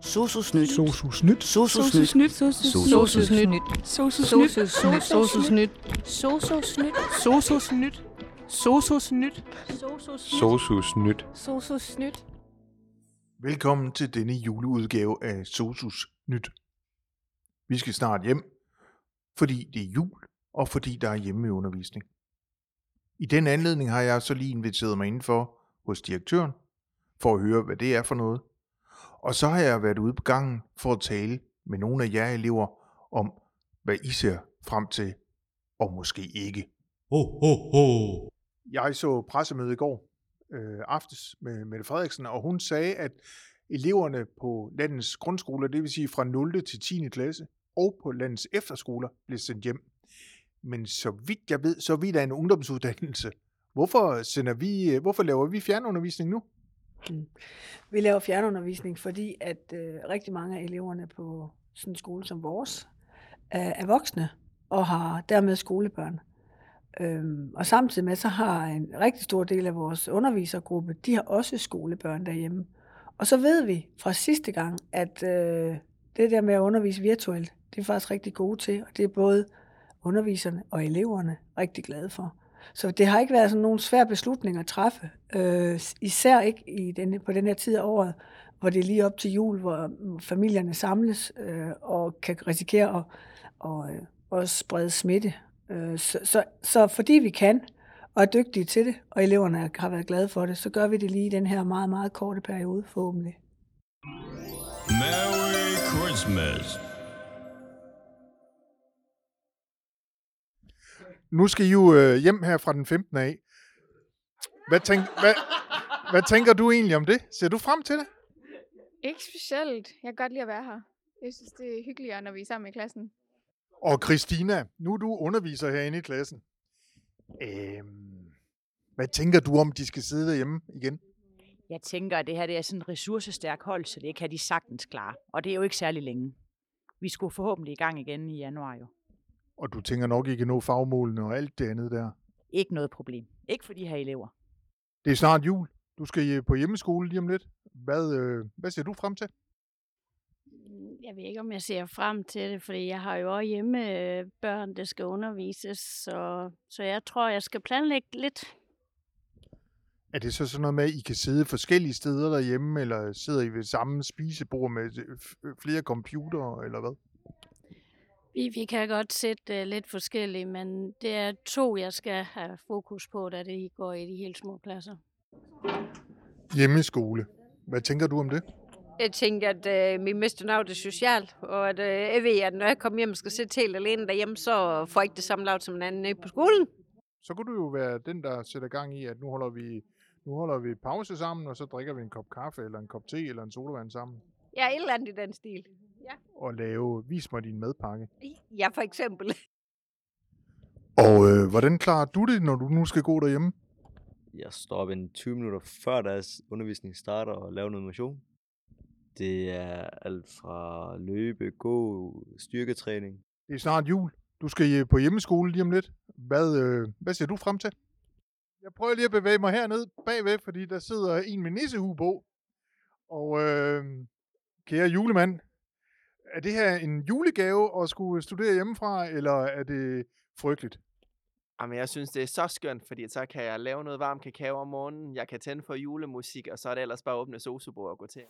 Sosusnyt. Sosusnyt. Sosusnyt. Sosusnyt. Sosusnyt. Sosusnyt. Sosusnyt. Sosusnyt. Sosusnyt. Sosus nyt. Sosusnyt. Velkommen til denne juleudgave af Sosus Nyt. Vi skal snart hjem, fordi det er jul, og fordi der er hjemmeundervisning. I den anledning har jeg så lige inviteret mig indenfor hos direktøren, for at høre, hvad det er for noget. Og så har jeg været ude på gangen for at tale med nogle af jer elever om, hvad I ser frem til, og måske ikke. Ho, ho, ho. Jeg så pressemøde i går øh, aftes med Mette Frederiksen, og hun sagde, at eleverne på landets grundskoler, det vil sige fra 0. til 10. klasse, og på landets efterskoler, bliver sendt hjem. Men så vidt jeg ved, så er vi da en ungdomsuddannelse. Hvorfor, sender vi, øh, hvorfor laver vi fjernundervisning nu? Mm. Vi laver fjernundervisning, fordi at øh, rigtig mange af eleverne på sådan en skole som vores er, er voksne og har dermed skolebørn. Øhm, og samtidig med, så har en rigtig stor del af vores undervisergruppe, de har også skolebørn derhjemme. Og så ved vi fra sidste gang, at øh, det der med at undervise virtuelt, det er faktisk rigtig gode til, og det er både underviserne og eleverne rigtig glade for. Så det har ikke været sådan nogen svær beslutning at træffe, øh, især ikke i denne, på den her tid af året, hvor det er lige op til jul, hvor mm, familierne samles øh, og kan risikere at, og, øh, sprede smitte. Øh, så, så, så fordi vi kan, og er dygtige til det, og eleverne har været glade for det, så gør vi det lige i den her meget, meget korte periode forhåbentlig. Merry Christmas. Nu skal I jo øh, hjem her fra den 15. af. Hvad, tænk, hvad, hvad tænker du egentlig om det? Ser du frem til det? Ikke specielt. Jeg kan godt lide at være her. Jeg synes, det er hyggeligere, når vi er sammen i klassen. Og Christina, nu er du underviser herinde i klassen. Øhm, hvad tænker du om, de skal sidde derhjemme igen? Jeg tænker, at det her det er sådan en ressourcestærk hold, så det kan de sagtens klare. Og det er jo ikke særlig længe. Vi skulle forhåbentlig i gang igen i januar jo. Og du tænker nok, I kan nå fagmålene og alt det andet der. Ikke noget problem. Ikke for de her elever. Det er snart jul. Du skal øh, på hjemmeskole lige om lidt. Hvad, øh, hvad ser du frem til? Jeg ved ikke, om jeg ser frem til det, fordi jeg har jo også hjemme øh, børn, der skal undervises, så, så jeg tror, jeg skal planlægge lidt. Er det så sådan noget med, at I kan sidde forskellige steder derhjemme, eller sidder I ved samme spisebord med øh, flere computere, eller hvad? Vi, vi kan godt sætte uh, lidt forskellige, men det er to, jeg skal have fokus på, da det går i de helt små klasser. Hjemmeskole. Hvad tænker du om det? Jeg tænker, at øh, min meste navn er socialt, og at øh, jeg ved, at når jeg kommer hjem og skal sidde helt alene derhjemme, så får jeg ikke det samme lav som en anden nede på skolen. Så kunne du jo være den, der sætter gang i, at nu holder vi, nu holder vi pause sammen, og så drikker vi en kop kaffe, eller en kop te, eller en sodavand sammen. Ja, et eller andet i den stil. Og lave, vis mig din madpakke. Ja, for eksempel. Og øh, hvordan klarer du det, når du nu skal gå derhjemme? Jeg står op en 20 minutter før deres undervisning starter og laver noget motion. Det er alt fra løbe, gå, styrketræning. Det er snart jul. Du skal øh, på hjemmeskole lige om lidt. Hvad, øh, hvad ser du frem til? Jeg prøver lige at bevæge mig herned bagved, fordi der sidder en med nissehue på. Og øh, kære julemand, er det her en julegave at skulle studere hjemmefra, eller er det frygteligt? Jamen, jeg synes, det er så skønt, fordi så kan jeg lave noget varm kakao om morgenen, jeg kan tænde for julemusik, og så er det ellers bare at åbne sosebord og gå til.